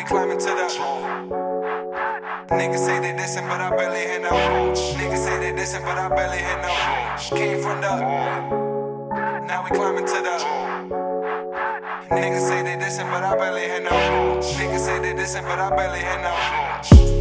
we climbing to the Niggas say they dissing, but I barely hit no. Niggas say they dissing, but I barely hit no. Came from the Now we climbing to the Niggas say they dissing, but I barely hit no. Niggas say they dissing, but I barely hit no.